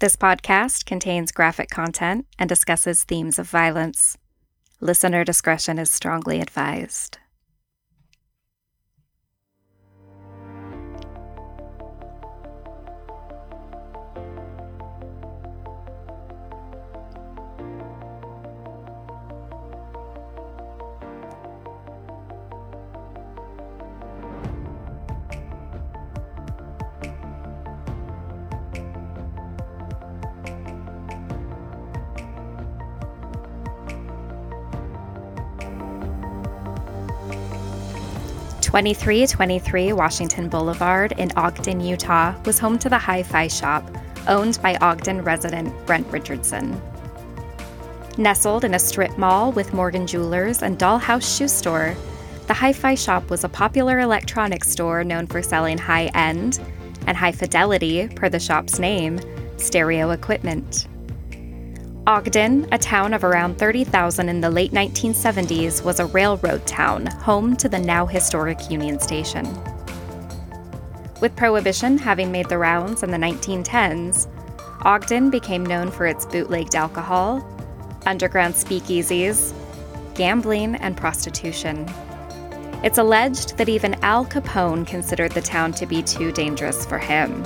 This podcast contains graphic content and discusses themes of violence. Listener discretion is strongly advised. 2323 Washington Boulevard in Ogden, Utah, was home to the Hi Fi Shop, owned by Ogden resident Brent Richardson. Nestled in a strip mall with Morgan Jewelers and Dollhouse Shoe Store, the Hi Fi Shop was a popular electronics store known for selling high end and high fidelity, per the shop's name, stereo equipment. Ogden, a town of around 30,000 in the late 1970s, was a railroad town, home to the now historic Union Station. With Prohibition having made the rounds in the 1910s, Ogden became known for its bootlegged alcohol, underground speakeasies, gambling, and prostitution. It's alleged that even Al Capone considered the town to be too dangerous for him.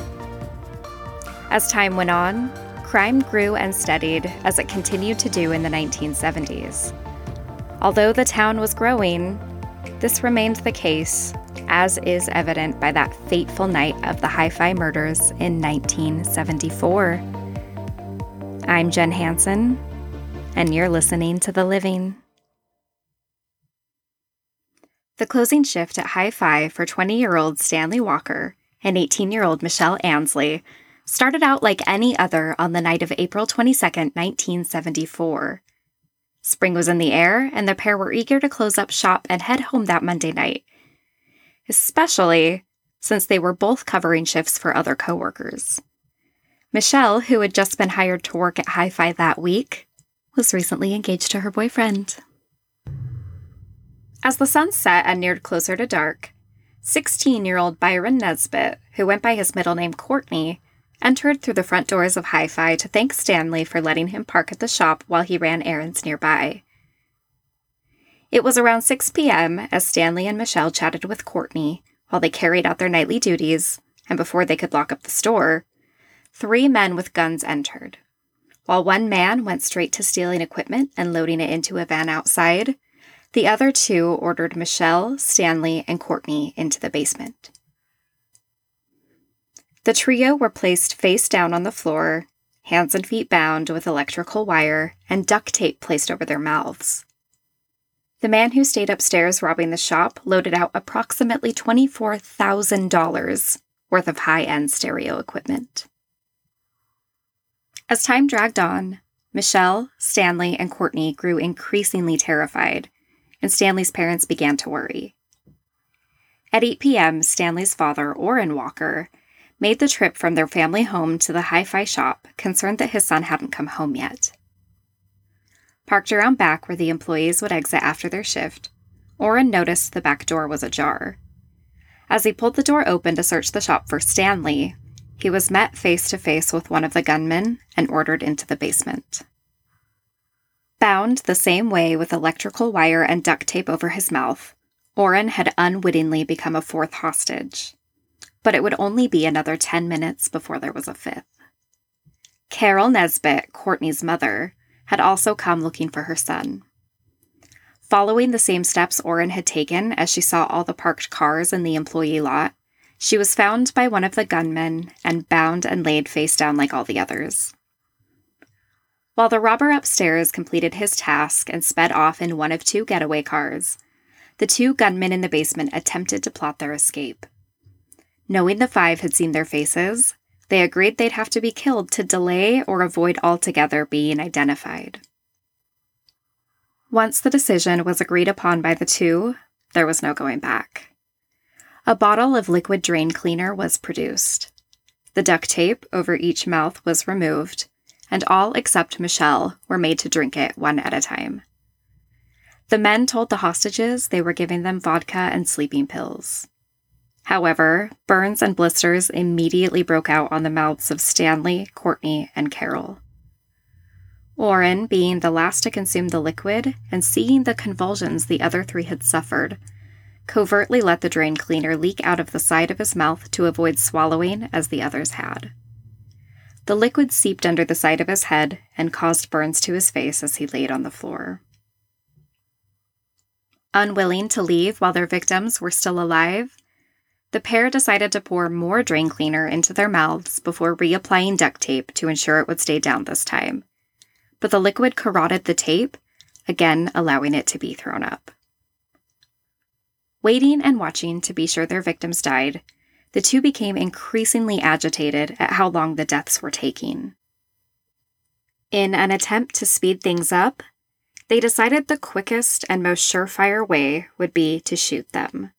As time went on, crime grew and steadied as it continued to do in the 1970s. Although the town was growing, this remained the case, as is evident by that fateful night of the Hi Fi murders in 1974. I'm Jen Hanson, and you're listening to The Living. The closing shift at Hi Fi for 20 year old Stanley Walker and 18 year old Michelle Ansley started out like any other on the night of April 22, 1974. Spring was in the air, and the pair were eager to close up shop and head home that Monday night, especially since they were both covering shifts for other coworkers. Michelle, who had just been hired to work at Hi Fi that week, was recently engaged to her boyfriend. As the sun set and neared closer to dark, 16 year old Byron Nesbitt, who went by his middle name Cortney, entered through the front doors of Hi Fi to thank Stanley for letting him park at the shop while he ran errands nearby. It was around 6 p.m. as Stanley and Michelle chatted with Cortney while they carried out their nightly duties, and before they could lock up the store, three men with guns entered. While one man went straight to stealing equipment and loading it into a van outside, the other two ordered Michelle, Stanley, and Cortney into the basement. The trio were placed face down on the floor, hands and feet bound with electrical wire, and duct tape placed over their mouths. The man who stayed upstairs robbing the shop loaded out approximately $24,000 worth of high end stereo equipment. As time dragged on, Michelle, Stanley, and Cortney grew increasingly terrified, and Stanley's parents began to worry. At 8 p.m., Stanley's father, Orren Walker, made the trip from their family home to the hi fi shop, concerned that his son hadn't come home yet. Parked around back where the employees would exit after their shift, Orren noticed the back door was ajar. As he pulled the door open to search the shop for Stanley, he was met face to face with one of the gunmen and ordered into the basement. Bound the same way with electrical wire and duct tape over his mouth, Orren had unwittingly become a fourth hostage but it would only be another 10 minutes before there was a fifth. Carol Nesbitt, Cortney's mother, had also come looking for her son. Following the same steps Orren had taken as she saw all the parked cars in the employee lot, she was found by one of the gunmen and bound and laid face down like all the others. While the robber upstairs completed his task and sped off in one of two getaway cars, the two gunmen in the basement attempted to plot their escape. Knowing the five had seen their faces, they agreed they'd have to be killed to delay or avoid altogether being identified. Once the decision was agreed upon by the two, there was no going back. A bottle of liquid drain cleaner was produced. The duct tape over each mouth was removed, and all except Michelle were made to drink it one at a time. The men told the hostages they were giving them vodka and sleeping pills. However, burns and blisters immediately broke out on the mouths of Stanley, Cortney, and Carol. Orren, being the last to consume the liquid and seeing the convulsions the other three had suffered, covertly let the drain cleaner leak out of the side of his mouth to avoid swallowing as the others had. The liquid seeped under the side of his head and caused burns to his face as he laid on the floor. Unwilling to leave while their victims were still alive, the pair decided to pour more drain cleaner into their mouths before reapplying duct tape to ensure it would stay down this time. But the liquid corroded the tape, again allowing it to be thrown up. Waiting and watching to be sure their victims died, the two became increasingly agitated at how long the deaths were taking. In an attempt to speed things up, they decided the quickest and most surefire way would be to shoot them.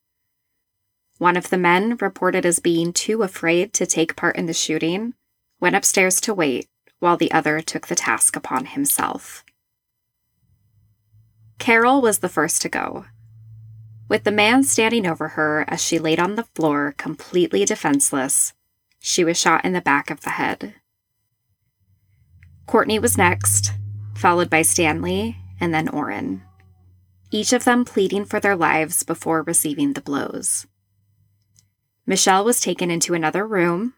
One of the men, reported as being too afraid to take part in the shooting, went upstairs to wait while the other took the task upon himself. Carol was the first to go. With the man standing over her as she laid on the floor, completely defenseless, she was shot in the back of the head. Cortney was next, followed by Stanley and then Orren, each of them pleading for their lives before receiving the blows. Michelle was taken into another room,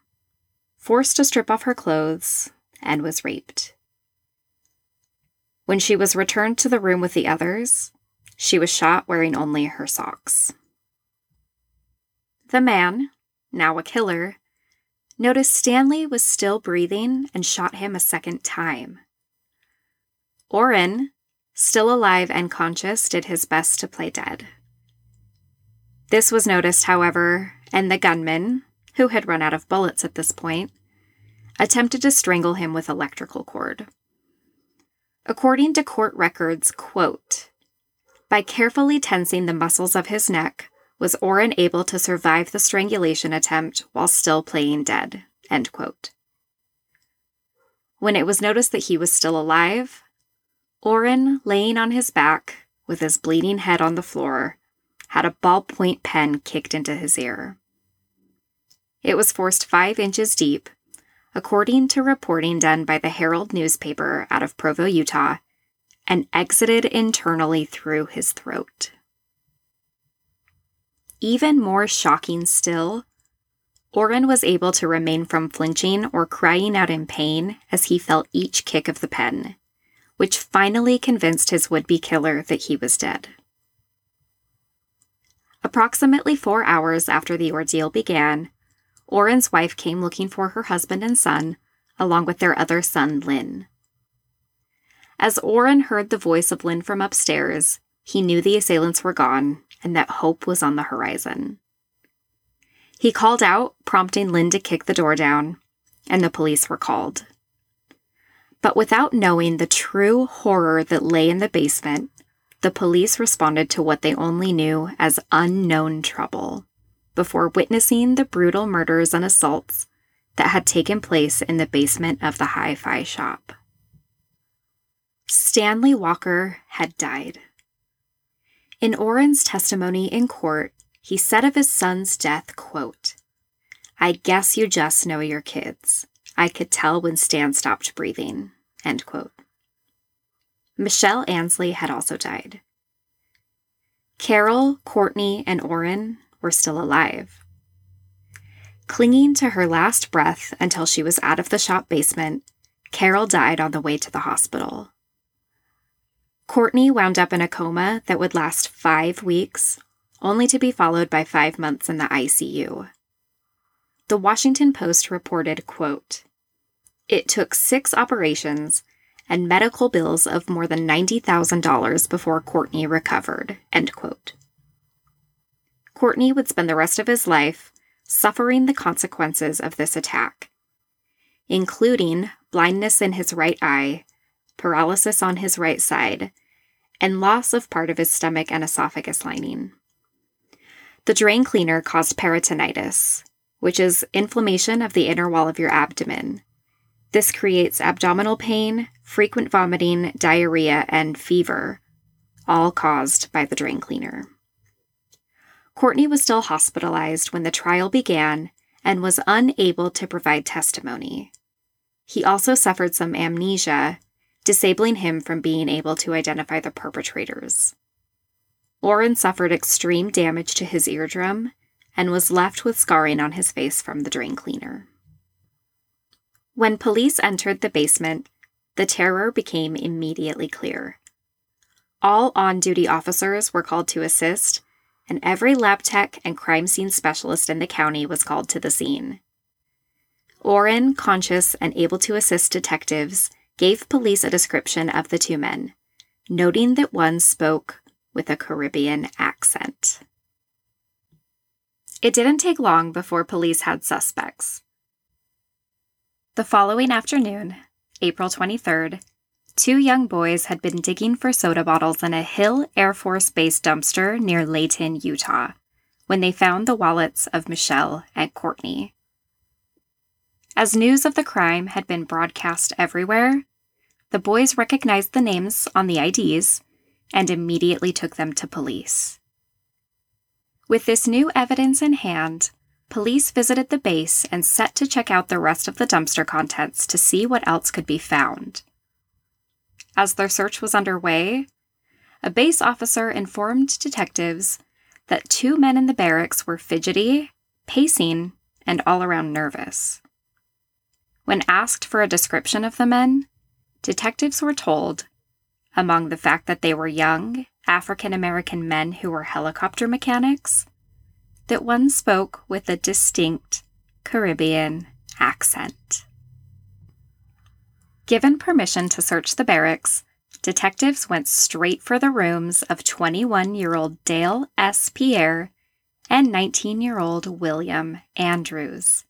forced to strip off her clothes, and was raped. When she was returned to the room with the others, she was shot wearing only her socks. The man, now a killer, noticed Stanley was still breathing and shot him a second time. Orren, still alive and conscious, did his best to play dead. This was noticed, however, and the gunman, who had run out of bullets at this point, attempted to strangle him with electrical cord. According to court records, quote, by carefully tensing the muscles of his neck, was Orren able to survive the strangulation attempt while still playing dead, end quote. When it was noticed that he was still alive, Orren, laying on his back with his bleeding head on the floor, had a ballpoint pen kicked into his ear. It was forced five inches deep, according to reporting done by the Herald newspaper out of Provo, Utah, and exited internally through his throat. Even more shocking still, Orren was able to remain from flinching or crying out in pain as he felt each kick of the pen, which finally convinced his would be killer that he was dead. Approximately four hours after the ordeal began, Orren's wife came looking for her husband and son, along with their other son, Lynn. As Orren heard the voice of Lynn from upstairs, he knew the assailants were gone and that hope was on the horizon. He called out, prompting Lynn to kick the door down, and the police were called. But without knowing the true horror that lay in the basement, the police responded to what they only knew as unknown trouble before witnessing the brutal murders and assaults that had taken place in the basement of the hi fi shop. Stanley Walker had died. In Orren's testimony in court, he said of his son's death, quote, I guess you just know your kids. I could tell when Stan stopped breathing. End quote. Michelle Ansley had also died. Carol, Cortney, and Orren were still alive. Clinging to her last breath until she was out of the shop basement, Carol died on the way to the hospital. Cortney wound up in a coma that would last five weeks, only to be followed by five months in the ICU. The Washington Post reported, quote, It took six operations and medical bills of more than $90,000 before Cortney recovered, end quote. Cortney would spend the rest of his life suffering the consequences of this attack, including blindness in his right eye, paralysis on his right side, and loss of part of his stomach and esophagus lining. The drain cleaner caused peritonitis, which is inflammation of the inner wall of your abdomen. This creates abdominal pain, frequent vomiting, diarrhea, and fever, all caused by the drain cleaner. Cortney was still hospitalized when the trial began and was unable to provide testimony. He also suffered some amnesia, disabling him from being able to identify the perpetrators. Orren suffered extreme damage to his eardrum and was left with scarring on his face from the drain cleaner. When police entered the basement, the terror became immediately clear. All on duty officers were called to assist, and every lab tech and crime scene specialist in the county was called to the scene. Orren, conscious and able to assist detectives, gave police a description of the two men, noting that one spoke with a Caribbean accent. It didn't take long before police had suspects. The following afternoon, April 23rd, two young boys had been digging for soda bottles in a Hill Air Force Base dumpster near Layton, Utah, when they found the wallets of Michelle and Cortney. As news of the crime had been broadcast everywhere, the boys recognized the names on the IDs and immediately took them to police. With this new evidence in hand, police visited the base and set to check out the rest of the dumpster contents to see what else could be found. As their search was underway, a base officer informed detectives that two men in the barracks were fidgety, pacing, and all around nervous. When asked for a description of the men, detectives were told, among the fact that they were young, African American men who were helicopter mechanics, that one spoke with a distinct Caribbean accent. Given permission to search the barracks, detectives went straight for the rooms of 21 year old Dale S. Pierre and 19 year old William Andrews.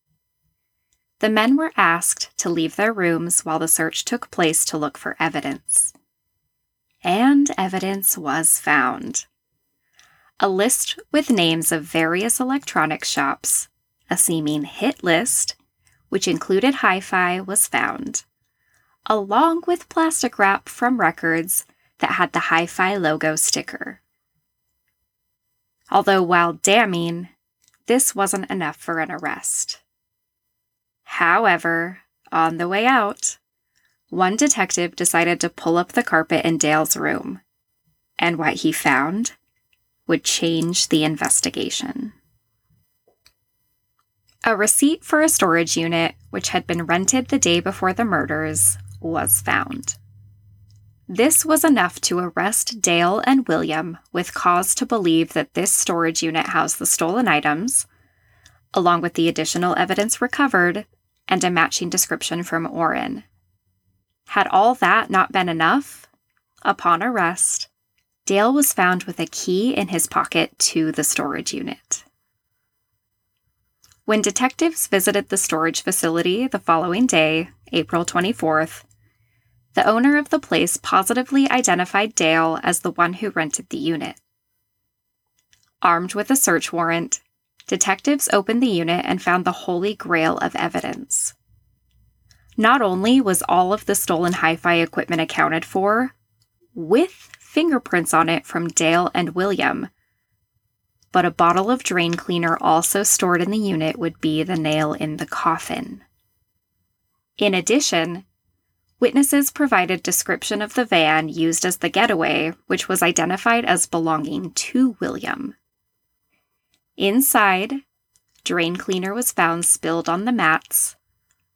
The men were asked to leave their rooms while the search took place to look for evidence. And evidence was found. A list with names of various electronic shops, a seeming hit list, which included hi fi, was found along with plastic wrap from records that had the Hi Fi logo sticker. Although, while damning, this wasn't enough for an arrest. However, on the way out, one detective decided to pull up the carpet in Dale's room, and what he found would change the investigation. A receipt for a storage unit, which had been rented the day before the murders, was found. This was enough to arrest Dale and William with cause to believe that this storage unit housed the stolen items, along with the additional evidence recovered and a matching description from Orren. Had all that not been enough, upon arrest, Dale was found with a key in his pocket to the storage unit. When detectives visited the storage facility the following day, April 24th, the owner of the place positively identified Dale as the one who rented the unit. Armed with a search warrant, detectives opened the unit and found the holy grail of evidence. Not only was all of the stolen hi fi equipment accounted for, with fingerprints on it from Dale and William, but a bottle of drain cleaner also stored in the unit would be the nail in the coffin. In addition, Witnesses provided description of the van used as the getaway, which was identified as belonging to William. Inside, drain cleaner was found spilled on the mats,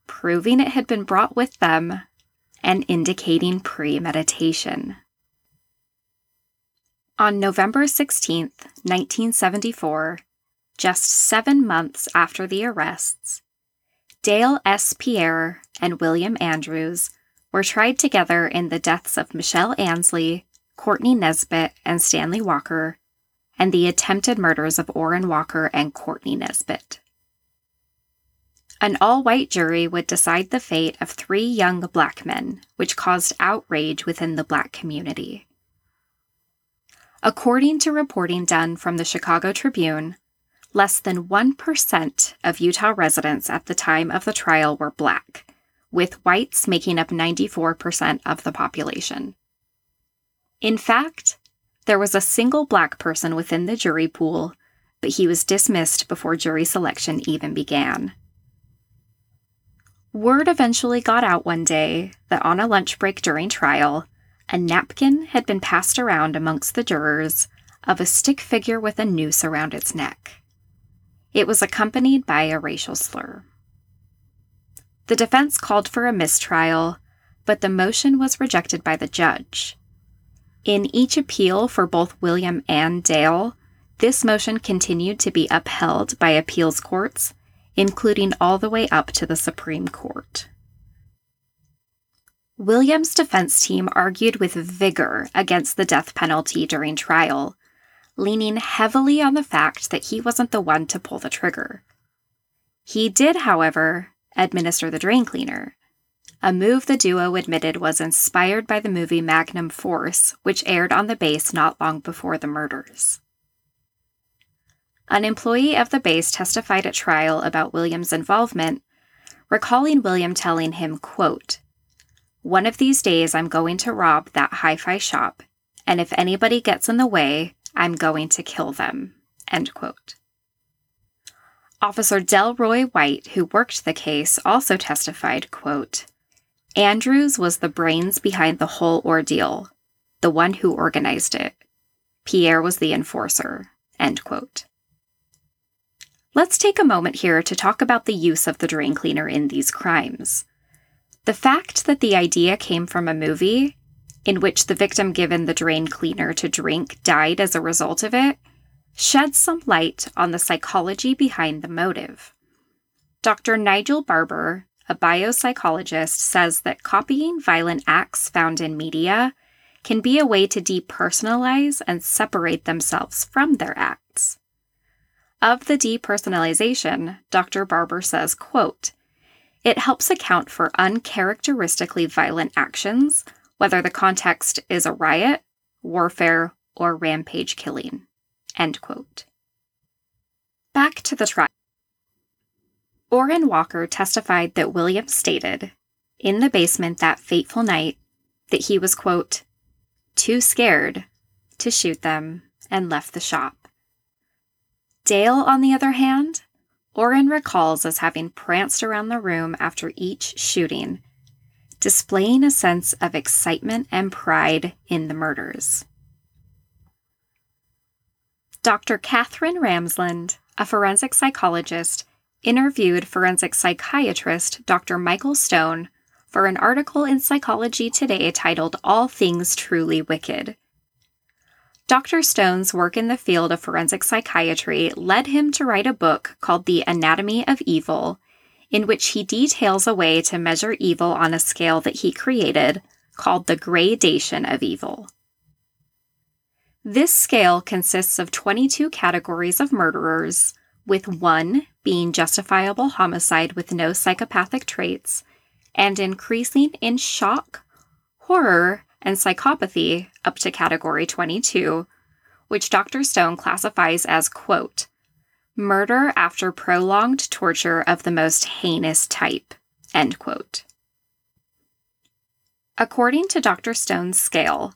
proving it had been brought with them and indicating premeditation. On November 16, 1974, just seven months after the arrests, Dale S. Pierre and William Andrews were tried together in the deaths of Michelle Ansley, Cortney Nesbitt, and Stanley Walker, and the attempted murders of Orren Walker and Cortney Nesbitt. An all white jury would decide the fate of three young black men, which caused outrage within the black community. According to reporting done from the Chicago Tribune, less than 1% of Utah residents at the time of the trial were black, with whites making up 94% of the population. In fact, there was a single black person within the jury pool but he was dismissed before jury selection even began. Word eventually got out one day that on a lunch break during trial, a napkin had been passed around amongst the jurors of a stick figure with a noose around its neck. It was accompanied by a racial slur. The defense called for a mistrial, but the motion was rejected by the judge. In each appeal for both William and Dale, this motion continued to be upheld by appeals courts including all the way up to the Supreme Court. William's defense team argued with vigor against the death penalty during trial, leaning heavily on the fact that he wasn't the one to pull the trigger. He did, however, administer the drain cleaner, a move the duo admitted was inspired by the movie Magnum Force, which aired on the base not long before the murders. An employee of the base testified at trial about William's involvement, recalling William telling him, quote, One of these days I'm going to rob that hi fi shop, and if anybody gets in the way, I'm going to kill them. End quote. Officer Delroy White, who worked the case, also testified, quote, Andrews was the brains behind the whole ordeal, the one who organized it. Pierre was the enforcer. End quote. Let's take a moment here to talk about the use of the drain cleaner in these crimes. The fact that the idea came from a movie, in which the victim given the drain cleaner to drink died as a result of it, sheds some light on the psychology behind the motive. Dr. Nigel Barber, a biopsychologist, says that copying violent acts found in media can be a way to depersonalize and separate themselves from their acts. Of the depersonalization, Dr. Barber says, quote, it helps account for uncharacteristically violent actions, whether the context is a riot, warfare, or rampage killing. End quote. Back to the trial. Orren Walker testified that Williams stated, in the basement that fateful night, that he was, quote, too scared to shoot them and left the shop. Dale, on the other hand, Orren recalls as having pranced around the room after each shooting, displaying a sense of excitement and pride in the murders. Dr. Katherine Ramsland, a forensic psychologist, interviewed forensic psychiatrist Dr. Michael Stone for an article in Psychology Today titled All Things Truly Wicked Dr. Stone's work in the field of forensic psychiatry led him to write a book called The Anatomy of Evil, in which he details a way to measure evil on a scale that he created called the gradation of evil. This scale consists of 22 categories of murderers, with one being justifiable homicide with no psychopathic traits, and increasing in shock, horror, and psychopathy up to category 22, which Dr. Stone classifies as, quote, murder after prolonged torture of the most heinous type, end quote. According to Dr. Stone's scale,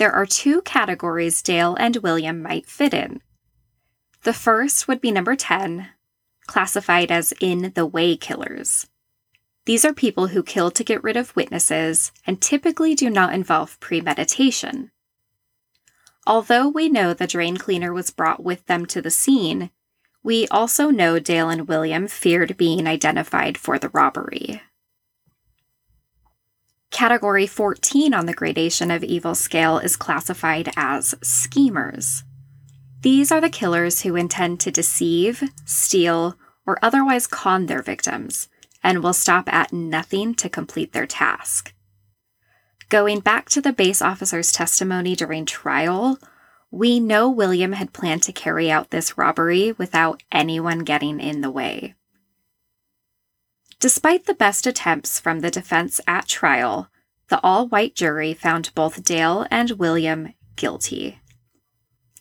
there are two categories Dale and William might fit in. The first would be number 10, classified as in the way killers. These are people who kill to get rid of witnesses and typically do not involve premeditation. Although we know the drain cleaner was brought with them to the scene, we also know Dale and William feared being identified for the robbery. Category 14 on the gradation of evil scale is classified as schemers. These are the killers who intend to deceive, steal, or otherwise con their victims, and will stop at nothing to complete their task. Going back to the base officer's testimony during trial, we know William had planned to carry out this robbery without anyone getting in the way. Despite the best attempts from the defense at trial, the all white jury found both Dale and William guilty.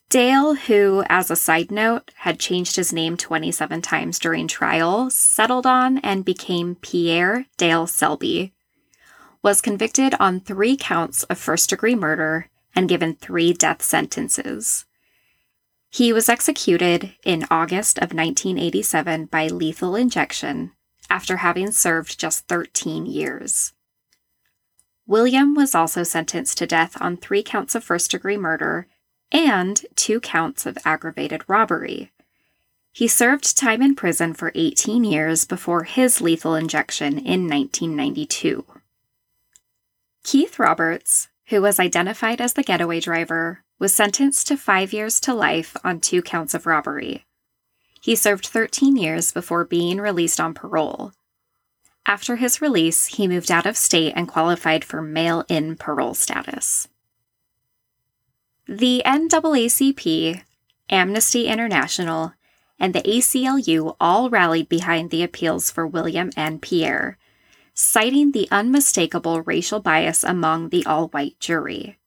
Dale, who, as a side note, had changed his name 27 times during trial, settled on and became Pierre Dale Selby, was convicted on three counts of first degree murder and given three death sentences. He was executed in August of 1987 by lethal injection after having served just 13 years. William was also sentenced to death on three counts of first degree murder and two counts of aggravated robbery. He served time in prison for 18 years before his lethal injection in 1992. Keith Roberts, who was identified as the getaway driver, was sentenced to five years to life on two counts of robbery. He served 13 years before being released on parole. After his release, he moved out of state and qualified for mail in parole status. The NAACP, Amnesty International, and the ACLU all rallied behind the appeals for William and Pierre, citing the unmistakable racial bias among the all white jury.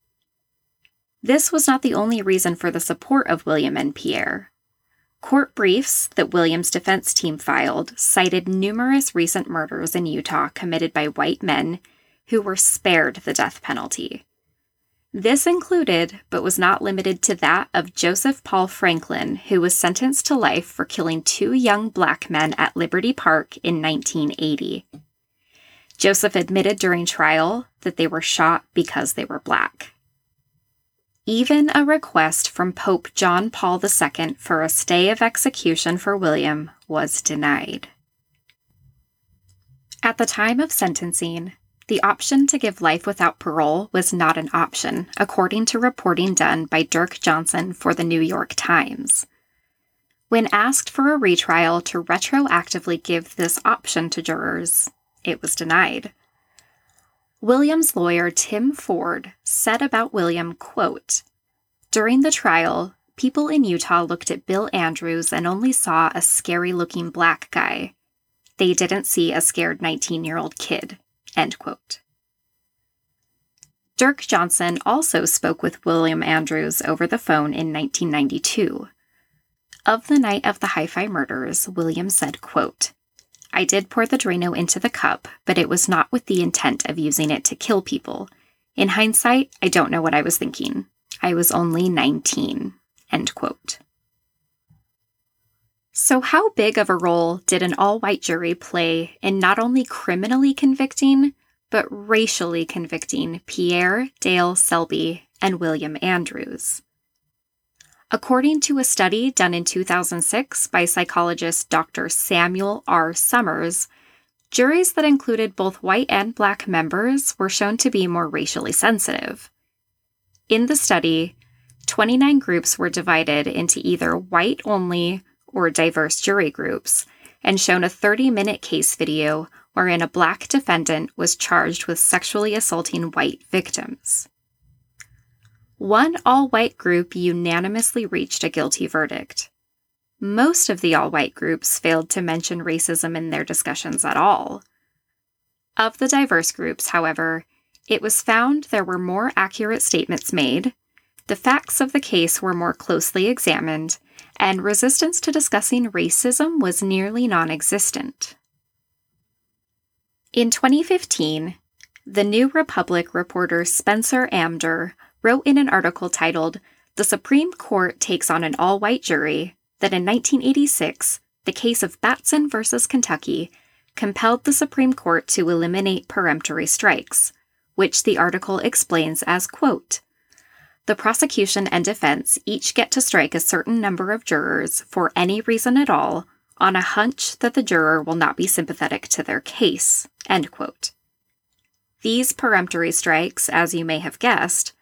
This was not the only reason for the support of William and Pierre. Court briefs that William's defense team filed cited numerous recent murders in Utah committed by white men who were spared the death penalty. This included, but was not limited to, that of Joseph Paul Franklin, who was sentenced to life for killing two young black men at Liberty Park in 1980. Joseph admitted during trial that they were shot because they were black. Even a request from Pope John Paul II for a stay of execution for William was denied. At the time of sentencing, the option to give life without parole was not an option, according to reporting done by Dirk Johnson for the New York Times. When asked for a retrial to retroactively give this option to jurors, it was denied. William's lawyer Tim Ford said about William, quote, During the trial, people in Utah looked at Bill Andrews and only saw a scary looking black guy. They didn't see a scared 19 year old kid. End quote. Dirk Johnson also spoke with William Andrews over the phone in 1992. Of the night of the Hi-Fi murders, William said, quote, I did pour the Drano into the cup, but it was not with the intent of using it to kill people. In hindsight, I don't know what I was thinking. I was only 19. End quote. So, how big of a role did an all white jury play in not only criminally convicting, but racially convicting Pierre Dale Selby and William Andrews? According to a study done in 2006 by psychologist Dr. Samuel R. Sommers, juries that included both white and black members were shown to be more racially sensitive. In the study, 29 groups were divided into either white only or diverse jury groups and shown a 30 minute case video wherein a black defendant was charged with sexually assaulting white victims. One all white group unanimously reached a guilty verdict. Most of the all white groups failed to mention racism in their discussions at all. Of the diverse groups, however, it was found there were more accurate statements made, the facts of the case were more closely examined, and resistance to discussing racism was nearly non existent. In 2015, the New Republic reporter Spencer Amdur wrote in an article titled, The Supreme Court Takes on an All White Jury, that in 1986, the case of Batson versus Kentucky compelled the Supreme Court to eliminate peremptory strikes, which the article explains as quote, the prosecution and defense each get to strike a certain number of jurors for any reason at all on a hunch that the juror will not be sympathetic to their case. End quote. These peremptory strikes, as you may have guessed,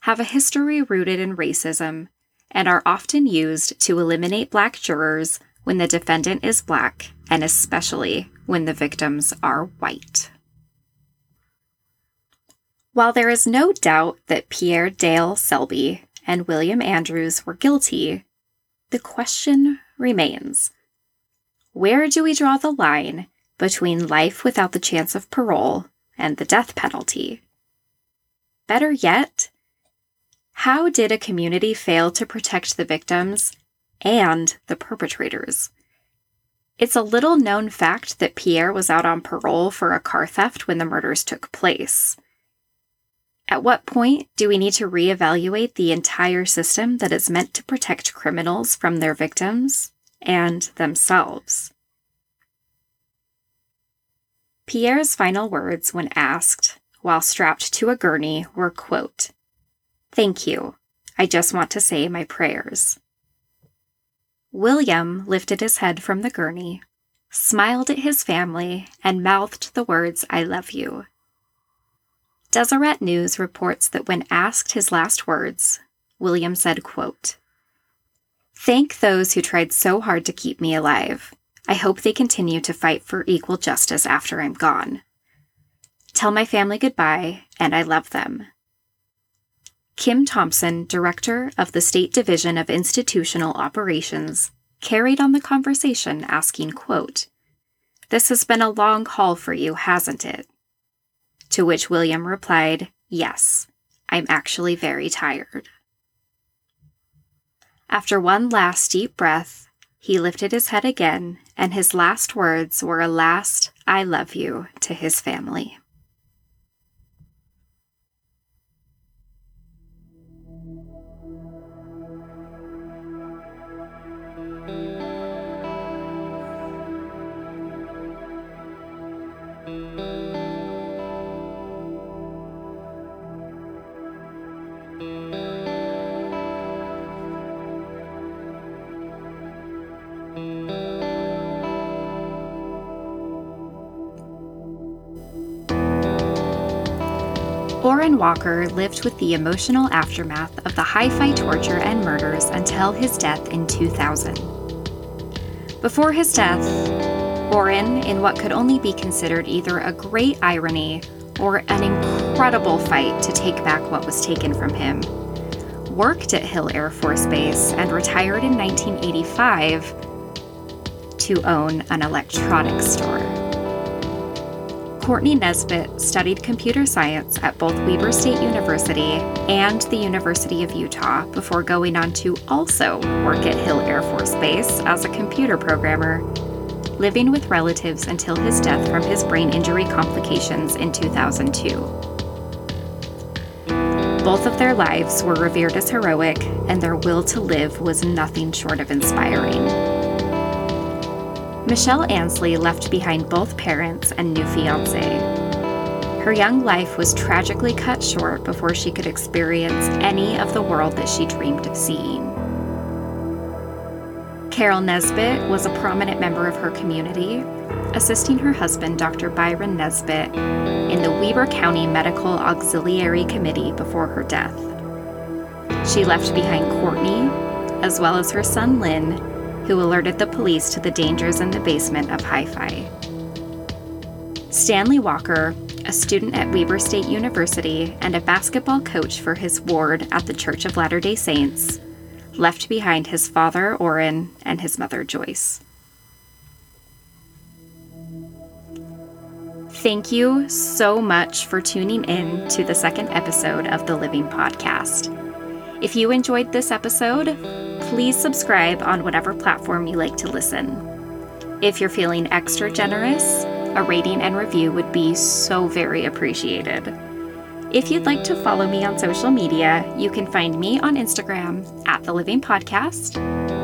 have a history rooted in racism and are often used to eliminate black jurors when the defendant is black and especially when the victims are white. While there is no doubt that Pierre Dale Selby and William Andrews were guilty, the question remains where do we draw the line between life without the chance of parole and the death penalty? Better yet, how did a community fail to protect the victims and the perpetrators? It's a little known fact that Pierre was out on parole for a car theft when the murders took place. At what point do we need to reevaluate the entire system that is meant to protect criminals from their victims and themselves? Pierre's final words when asked, while strapped to a gurney, were quote, Thank you. I just want to say my prayers. William lifted his head from the gurney, smiled at his family, and mouthed the words, I love you. Deseret News reports that when asked his last words, William said, quote, Thank those who tried so hard to keep me alive. I hope they continue to fight for equal justice after I'm gone. Tell my family goodbye, and I love them. Kim Thompson, director of the State Division of Institutional Operations, carried on the conversation asking, quote, This has been a long haul for you, hasn't it? To which William replied, Yes, I'm actually very tired. After one last deep breath, he lifted his head again, and his last words were a last I love you to his family. Orren Walker lived with the emotional aftermath of the Hi-Fi torture and murders until his death in 2000. Before his death, Orren, in what could only be considered either a great irony or an incredible fight to take back what was taken from him, worked at Hill Air Force Base and retired in 1985 to own an electronics store. Cortney Nesbitt studied computer science at both Weber State University and the University of Utah before going on to also work at Hill Air Force Base as a computer programmer, living with relatives until his death from his brain injury complications in 2002. Both of their lives were revered as heroic, and their will to live was nothing short of inspiring. Michelle Ansley left behind both parents and new fiance. Her young life was tragically cut short before she could experience any of the world that she dreamed of seeing. Carol Nesbitt was a prominent member of her community, assisting her husband, Dr. Byron Nesbitt, in the Weber County Medical Auxiliary Committee before her death. She left behind Cortney, as well as her son Lynn, who alerted the police to the dangers in the basement of Hi Fi. Stanley Walker, a student at Weber State University and a basketball coach for his ward at the Church of Latter day Saints, left behind his father, Orren, and his mother, Joyce. Thank you so much for tuning in to the second episode of the Living Podcast. If you enjoyed this episode, please subscribe on whatever platform you like to listen. If you're feeling extra generous, a rating and review would be so very appreciated. If you'd like to follow me on social media, you can find me on Instagram at The Living Podcast,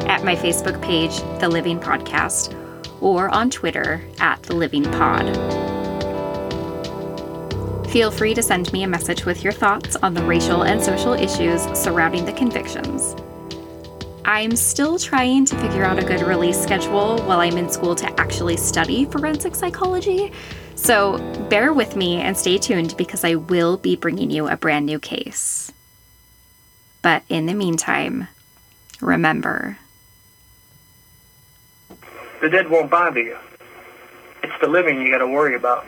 at my Facebook page, The Living Podcast, or on Twitter at The Living Pod. Feel free to send me a message with your thoughts on the racial and social issues surrounding the convictions. I'm still trying to figure out a good release schedule while I'm in school to actually study forensic psychology, so bear with me and stay tuned because I will be bringing you a brand new case. But in the meantime, remember the dead won't bother you. It's the living you gotta worry about.